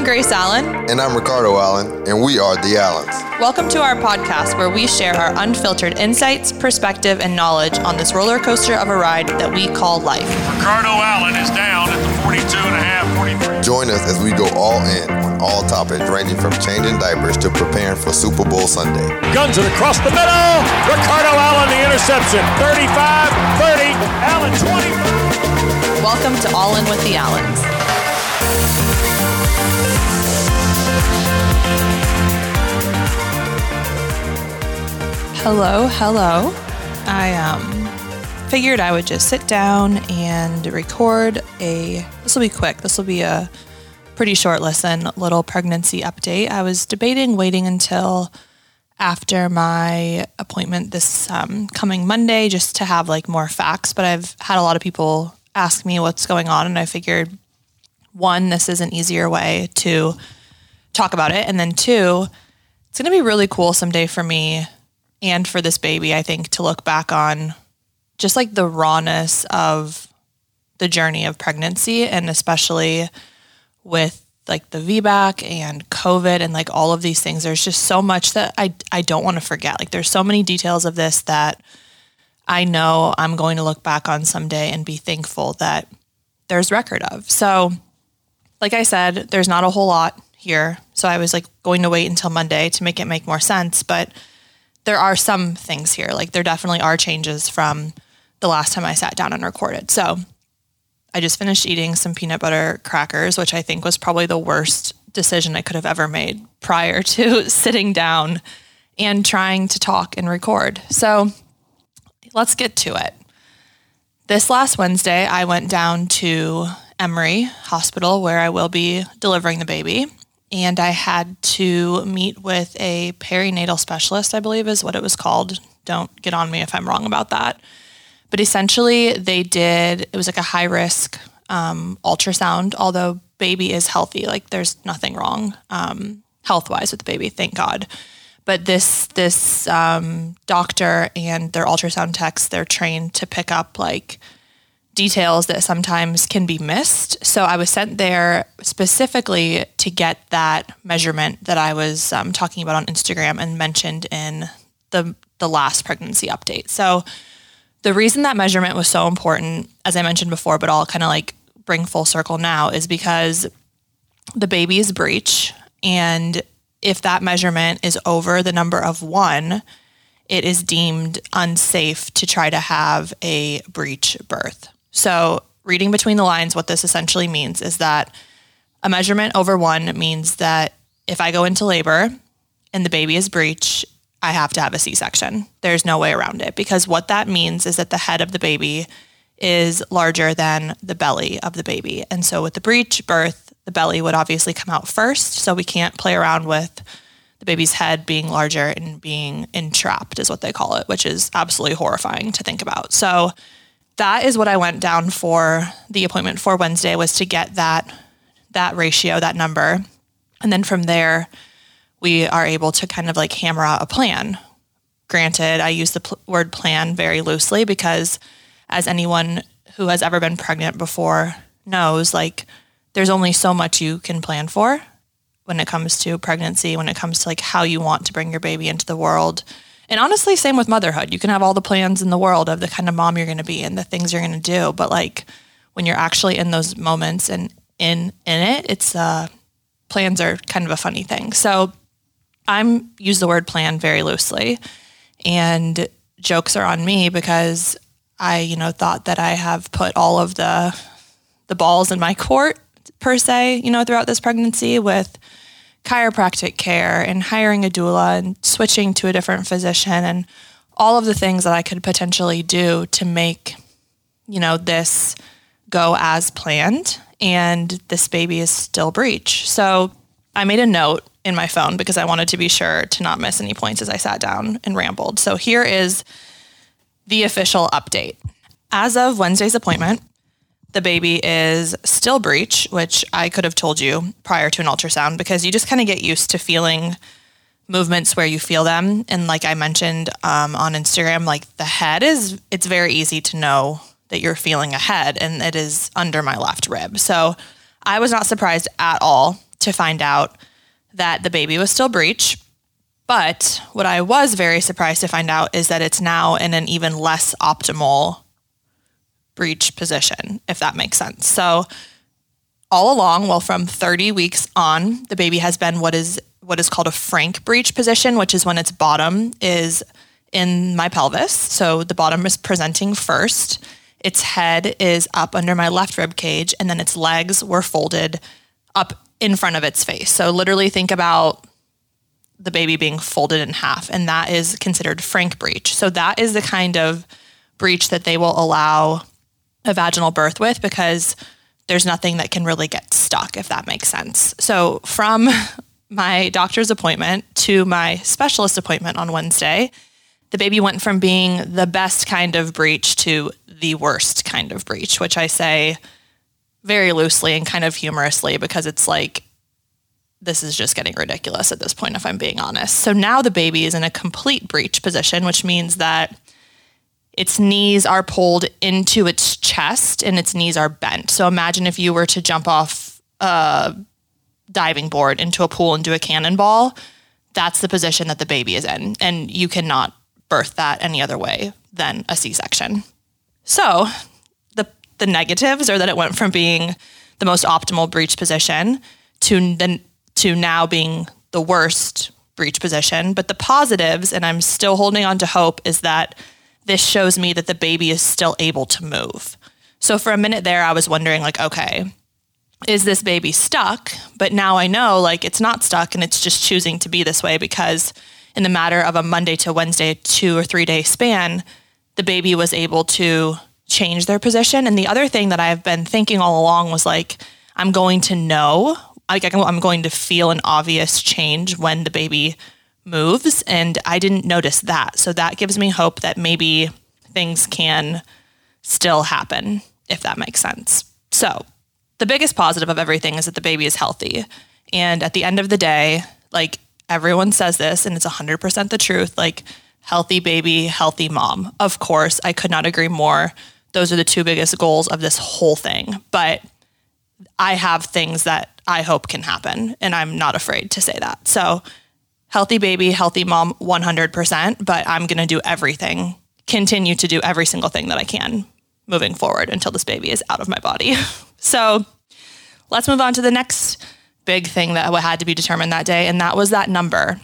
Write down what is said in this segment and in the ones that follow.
I'm Grace Allen. And I'm Ricardo Allen, and we are the Allens. Welcome to our podcast where we share our unfiltered insights, perspective, and knowledge on this roller coaster of a ride that we call life. Ricardo Allen is down at the 42 and a half, 43. Join us as we go all in on all topics ranging from changing diapers to preparing for Super Bowl Sunday. Guns it across the middle. Ricardo Allen, the interception. 35, 30, Allen 20. Welcome to All In with the Allens. Hello, hello. I um figured I would just sit down and record a this will be quick. This will be a pretty short listen, little pregnancy update. I was debating waiting until after my appointment this um, coming Monday just to have like more facts, but I've had a lot of people ask me what's going on and I figured one, this is an easier way to talk about it, and then two, it's going to be really cool someday for me and for this baby, I think, to look back on just like the rawness of the journey of pregnancy and especially with like the VBAC and COVID and like all of these things. There's just so much that I, I don't want to forget. Like there's so many details of this that I know I'm going to look back on someday and be thankful that there's record of. So, like I said, there's not a whole lot here. So I was like going to wait until Monday to make it make more sense. But there are some things here. Like there definitely are changes from the last time I sat down and recorded. So I just finished eating some peanut butter crackers, which I think was probably the worst decision I could have ever made prior to sitting down and trying to talk and record. So let's get to it. This last Wednesday, I went down to Emory Hospital where I will be delivering the baby and I had to meet with a perinatal specialist, I believe is what it was called. Don't get on me if I'm wrong about that. But essentially, they did, it was like a high risk um, ultrasound, although baby is healthy, like there's nothing wrong um, health wise with the baby, thank God. But this this um, doctor and their ultrasound techs, they're trained to pick up like details that sometimes can be missed. So I was sent there specifically to get that measurement that I was um, talking about on Instagram and mentioned in the the last pregnancy update. So the reason that measurement was so important, as I mentioned before, but I'll kind of like bring full circle now, is because the baby's breech, and if that measurement is over the number of one, it is deemed unsafe to try to have a breech birth. So, reading between the lines, what this essentially means is that a measurement over one means that if I go into labor and the baby is breech, I have to have a C section. There's no way around it because what that means is that the head of the baby is larger than the belly of the baby. And so, with the breech birth, the belly would obviously come out first. So, we can't play around with the baby's head being larger and being entrapped, is what they call it, which is absolutely horrifying to think about. So, that is what I went down for the appointment for Wednesday was to get that that ratio, that number. And then from there, we are able to kind of like hammer out a plan. Granted, I use the pl- word plan very loosely because as anyone who has ever been pregnant before knows, like there's only so much you can plan for when it comes to pregnancy, when it comes to like how you want to bring your baby into the world and honestly, same with motherhood. You can have all the plans in the world of the kind of mom you're going to be and the things you're going to do, but like when you're actually in those moments and in in it, it's uh plans are kind of a funny thing. So I'm use the word plan very loosely and jokes are on me because I, you know, thought that I have put all of the the balls in my court per se, you know, throughout this pregnancy with chiropractic care and hiring a doula and switching to a different physician and all of the things that I could potentially do to make, you know, this go as planned. And this baby is still breech. So I made a note in my phone because I wanted to be sure to not miss any points as I sat down and rambled. So here is the official update. As of Wednesday's appointment, the baby is still breech, which I could have told you prior to an ultrasound because you just kind of get used to feeling movements where you feel them. And like I mentioned um, on Instagram, like the head is, it's very easy to know that you're feeling a head and it is under my left rib. So I was not surprised at all to find out that the baby was still breech. But what I was very surprised to find out is that it's now in an even less optimal breech position, if that makes sense. So all along, well, from 30 weeks on, the baby has been what is what is called a frank breech position, which is when its bottom is in my pelvis. So the bottom is presenting first. Its head is up under my left rib cage, and then its legs were folded up in front of its face. So literally think about the baby being folded in half, and that is considered frank breech. So that is the kind of breech that they will allow a vaginal birth with because there's nothing that can really get stuck, if that makes sense. So from my doctor's appointment to my specialist appointment on Wednesday, the baby went from being the best kind of breech to the worst kind of breech, which I say very loosely and kind of humorously because it's like, this is just getting ridiculous at this point, if I'm being honest. So now the baby is in a complete breech position, which means that its knees are pulled into its chest and its knees are bent. So imagine if you were to jump off a diving board into a pool and do a cannonball. That's the position that the baby is in. And you cannot birth that any other way than a C section. So the, the negatives are that it went from being the most optimal breech position to, the, to now being the worst breech position. But the positives, and I'm still holding on to hope, is that this shows me that the baby is still able to move. So for a minute there, I was wondering, like, okay, is this baby stuck? But now I know, like, it's not stuck and it's just choosing to be this way because in the matter of a Monday to Wednesday, two or three day span, the baby was able to change their position. And the other thing that I've been thinking all along was like, I'm going to know, like, I'm going to feel an obvious change when the baby moves. And I didn't notice that. So that gives me hope that maybe things can still happen, if that makes sense. So the biggest positive of everything is that the baby is healthy. And at the end of the day, like everyone says this, and it's 100% the truth like, healthy baby, healthy mom. Of course, I could not agree more. Those are the two biggest goals of this whole thing. But I have things that I hope can happen, and I'm not afraid to say that. So healthy baby, healthy mom 100%, but I'm going to do everything, continue to do every single thing that I can moving forward until this baby is out of my body. so let's move on to the next big thing that had to be determined that day, and that was that number.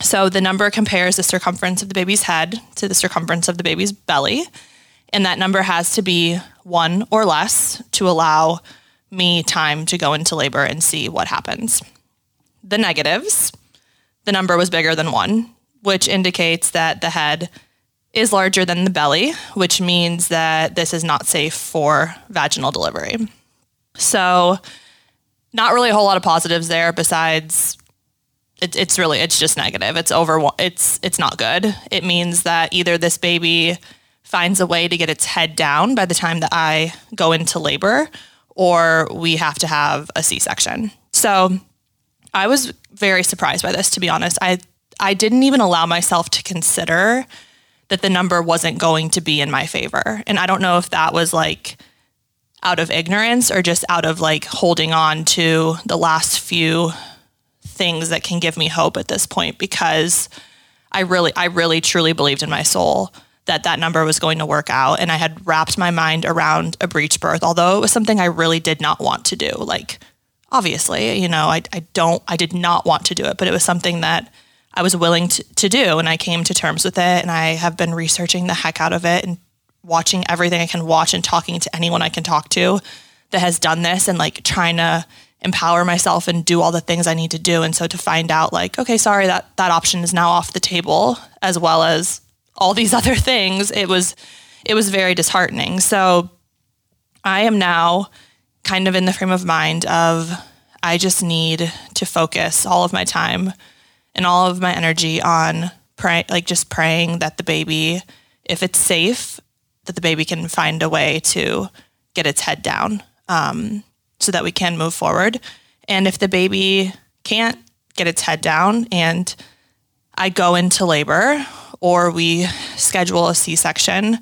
So the number compares the circumference of the baby's head to the circumference of the baby's belly. And that number has to be one or less to allow me time to go into labor and see what happens. The negatives the number was bigger than one, which indicates that the head is larger than the belly, which means that this is not safe for vaginal delivery. So, not really a whole lot of positives there besides it, it's really it's just negative. It's over it's it's not good. It means that either this baby finds a way to get its head down by the time that I go into labor or we have to have a C-section. So, I was very surprised by this, to be honest. I I didn't even allow myself to consider that the number wasn't going to be in my favor. And I don't know if that was like out of ignorance or just out of like holding on to the last few things that can give me hope at this point because I really I really truly believed in my soul that that number was going to work out and I had wrapped my mind around a breech birth although it was something I really did not want to do like obviously, you know, I, I don't, I did not want to do it, but it was something that I was willing to, to do. And I came to terms with it. And I have been researching the heck out of it and watching everything I can watch and talking to anyone I can talk to that has done this and like trying to empower myself and do all the things I need to do. And so to find out like, okay, sorry, that, that option is now off the table as well as all these other things, it was, it was very disheartening. So I am now kind of in the frame of mind of I just need to focus all of my time and all of my energy on pray, like just praying that the baby, if it's safe, that the baby can find a way to get its head down um, so that we can move forward. And if the baby can't get its head down and I go into labor or we schedule a C section,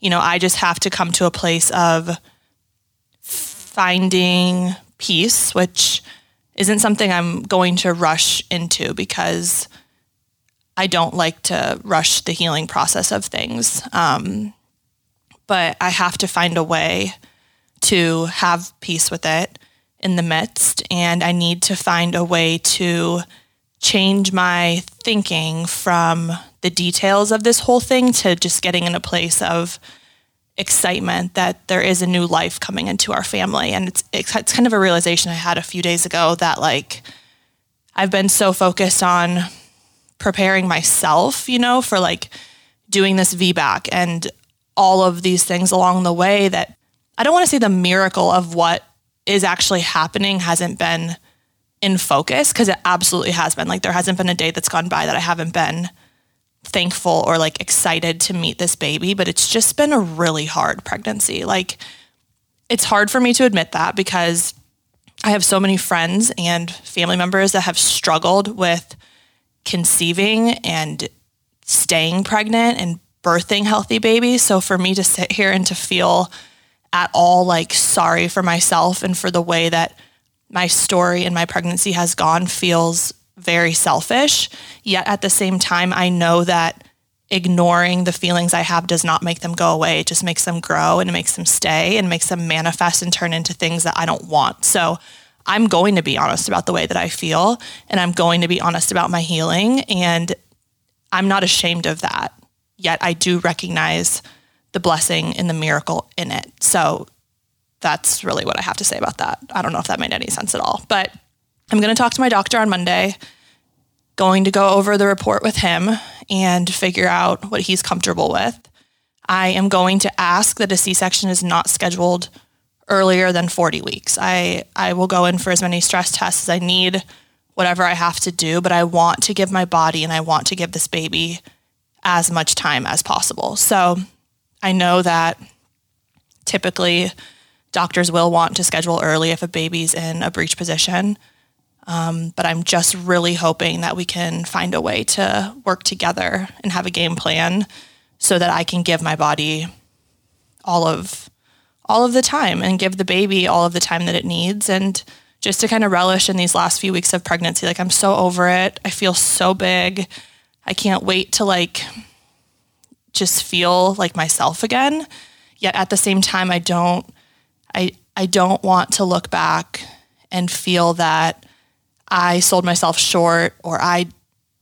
you know, I just have to come to a place of finding peace, which isn't something I'm going to rush into because I don't like to rush the healing process of things. Um, but I have to find a way to have peace with it in the midst. And I need to find a way to change my thinking from the details of this whole thing to just getting in a place of excitement that there is a new life coming into our family. And it's, it's, kind of a realization I had a few days ago that like I've been so focused on preparing myself, you know, for like doing this VBAC and all of these things along the way that I don't want to say the miracle of what is actually happening hasn't been in focus because it absolutely has been. Like there hasn't been a day that's gone by that I haven't been thankful or like excited to meet this baby, but it's just been a really hard pregnancy. Like it's hard for me to admit that because I have so many friends and family members that have struggled with conceiving and staying pregnant and birthing healthy babies. So for me to sit here and to feel at all like sorry for myself and for the way that my story and my pregnancy has gone feels very selfish. Yet at the same time, I know that ignoring the feelings I have does not make them go away. It just makes them grow and it makes them stay and makes them manifest and turn into things that I don't want. So I'm going to be honest about the way that I feel and I'm going to be honest about my healing. And I'm not ashamed of that. Yet I do recognize the blessing and the miracle in it. So that's really what I have to say about that. I don't know if that made any sense at all, but I'm going to talk to my doctor on Monday, going to go over the report with him and figure out what he's comfortable with. I am going to ask that a C-section is not scheduled earlier than 40 weeks. I, I will go in for as many stress tests as I need, whatever I have to do, but I want to give my body and I want to give this baby as much time as possible. So I know that typically doctors will want to schedule early if a baby's in a breech position. Um, but I'm just really hoping that we can find a way to work together and have a game plan so that I can give my body all of all of the time and give the baby all of the time that it needs and just to kind of relish in these last few weeks of pregnancy. Like I'm so over it. I feel so big. I can't wait to like just feel like myself again. Yet at the same time, I don't, I, I don't want to look back and feel that I sold myself short or I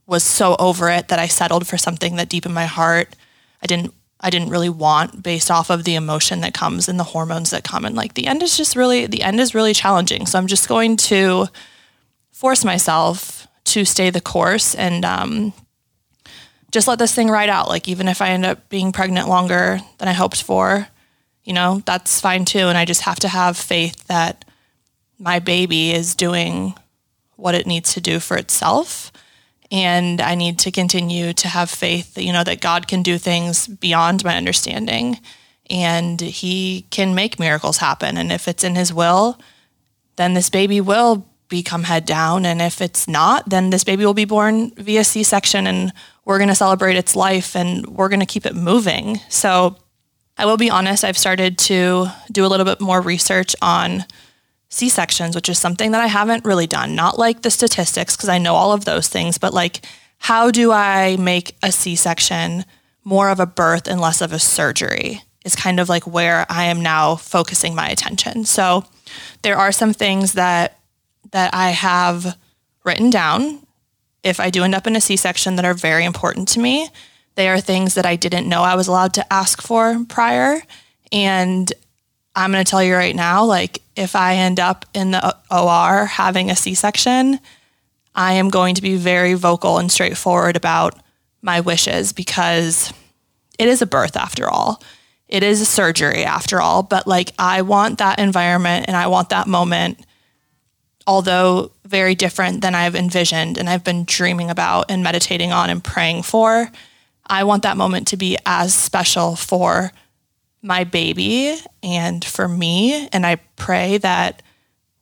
was so over it that I settled for something that deep in my heart I didn't I didn't really want based off of the emotion that comes and the hormones that come and like the end is just really the end is really challenging. So I'm just going to force myself to stay the course and um, just let this thing ride out. Like even if I end up being pregnant longer than I hoped for, you know, that's fine too. And I just have to have faith that my baby is doing what it needs to do for itself. And I need to continue to have faith that, you know, that God can do things beyond my understanding and he can make miracles happen. And if it's in his will, then this baby will become head down. And if it's not, then this baby will be born via C section and we're going to celebrate its life and we're going to keep it moving. So I will be honest, I've started to do a little bit more research on C sections, which is something that I haven't really done. Not like the statistics, because I know all of those things, but like how do I make a C section more of a birth and less of a surgery is kind of like where I am now focusing my attention. So there are some things that that I have written down if I do end up in a C section that are very important to me. They are things that I didn't know I was allowed to ask for prior. And I'm going to tell you right now like, if I end up in the OR having a C section, I am going to be very vocal and straightforward about my wishes because it is a birth after all. It is a surgery after all. But like, I want that environment and I want that moment although very different than I've envisioned and I've been dreaming about and meditating on and praying for, I want that moment to be as special for my baby and for me. And I pray that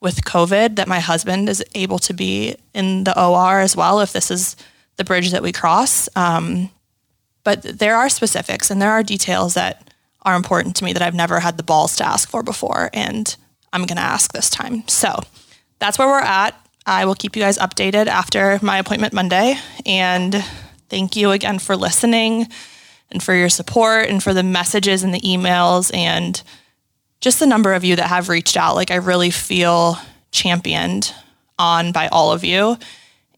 with COVID that my husband is able to be in the OR as well if this is the bridge that we cross. Um, but there are specifics and there are details that are important to me that I've never had the balls to ask for before. And I'm going to ask this time. So that's where we're at. I will keep you guys updated after my appointment Monday. And thank you again for listening and for your support and for the messages and the emails and just the number of you that have reached out. Like, I really feel championed on by all of you.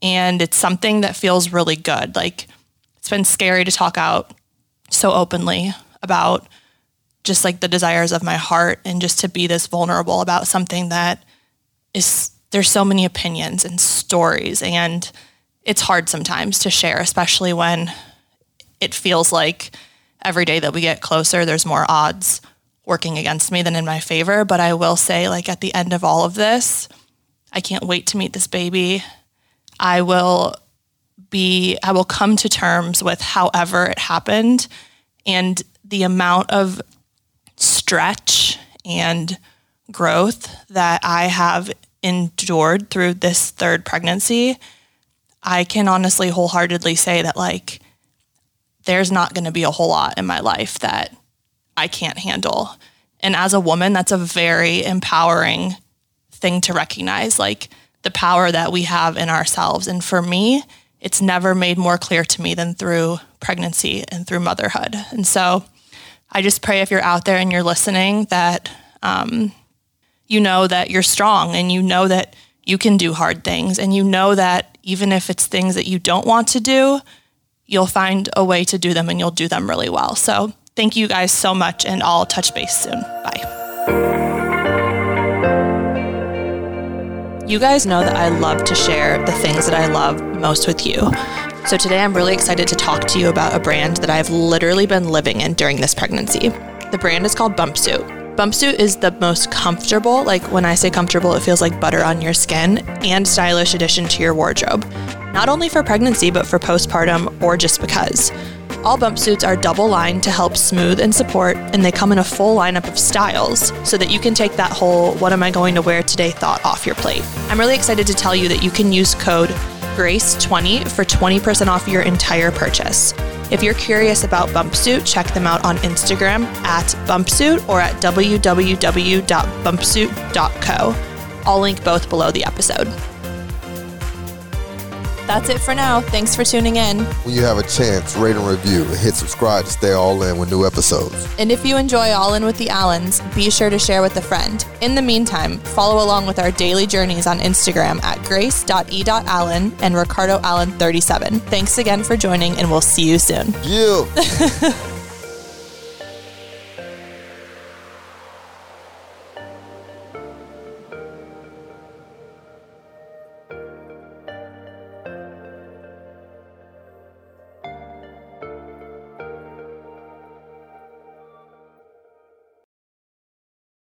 And it's something that feels really good. Like, it's been scary to talk out so openly about just like the desires of my heart and just to be this vulnerable about something that is there's so many opinions and stories and it's hard sometimes to share especially when it feels like every day that we get closer there's more odds working against me than in my favor. But I will say like at the end of all of this I can't wait to meet this baby. I will be I will come to terms with however it happened and the amount of stretch and growth that I have endured through this third pregnancy, I can honestly wholeheartedly say that like there's not going to be a whole lot in my life that I can't handle. And as a woman, that's a very empowering thing to recognize like the power that we have in ourselves. And for me, it's never made more clear to me than through pregnancy and through motherhood. And so I just pray if you're out there and you're listening that um, you know that you're strong and you know that you can do hard things and you know that even if it's things that you don't want to do, you'll find a way to do them and you'll do them really well. So thank you guys so much and I'll touch base soon. Bye. You guys know that I love to share the things that I love most with you. So today I'm really excited to talk to you about a brand that I've literally been living in during this pregnancy. The brand is called Bumpsuit. Bumpsuit is the most comfortable, like when I say comfortable, it feels like butter on your skin, and stylish addition to your wardrobe. Not only for pregnancy, but for postpartum or just because. All Bumpsuits are double lined to help smooth and support, and they come in a full lineup of styles so that you can take that whole what am I going to wear today thought off your plate. I'm really excited to tell you that you can use code GRACE20 for 20% off your entire purchase. If you're curious about Bumpsuit, check them out on Instagram at Bumpsuit or at www.bumpsuit.co. I'll link both below the episode. That's it for now. Thanks for tuning in. When you have a chance, rate and review and hit subscribe to stay all in with new episodes. And if you enjoy All In with the Allens, be sure to share with a friend. In the meantime, follow along with our daily journeys on Instagram at grace.e.allen and Ricardo Allen 37. Thanks again for joining, and we'll see you soon. Yeah.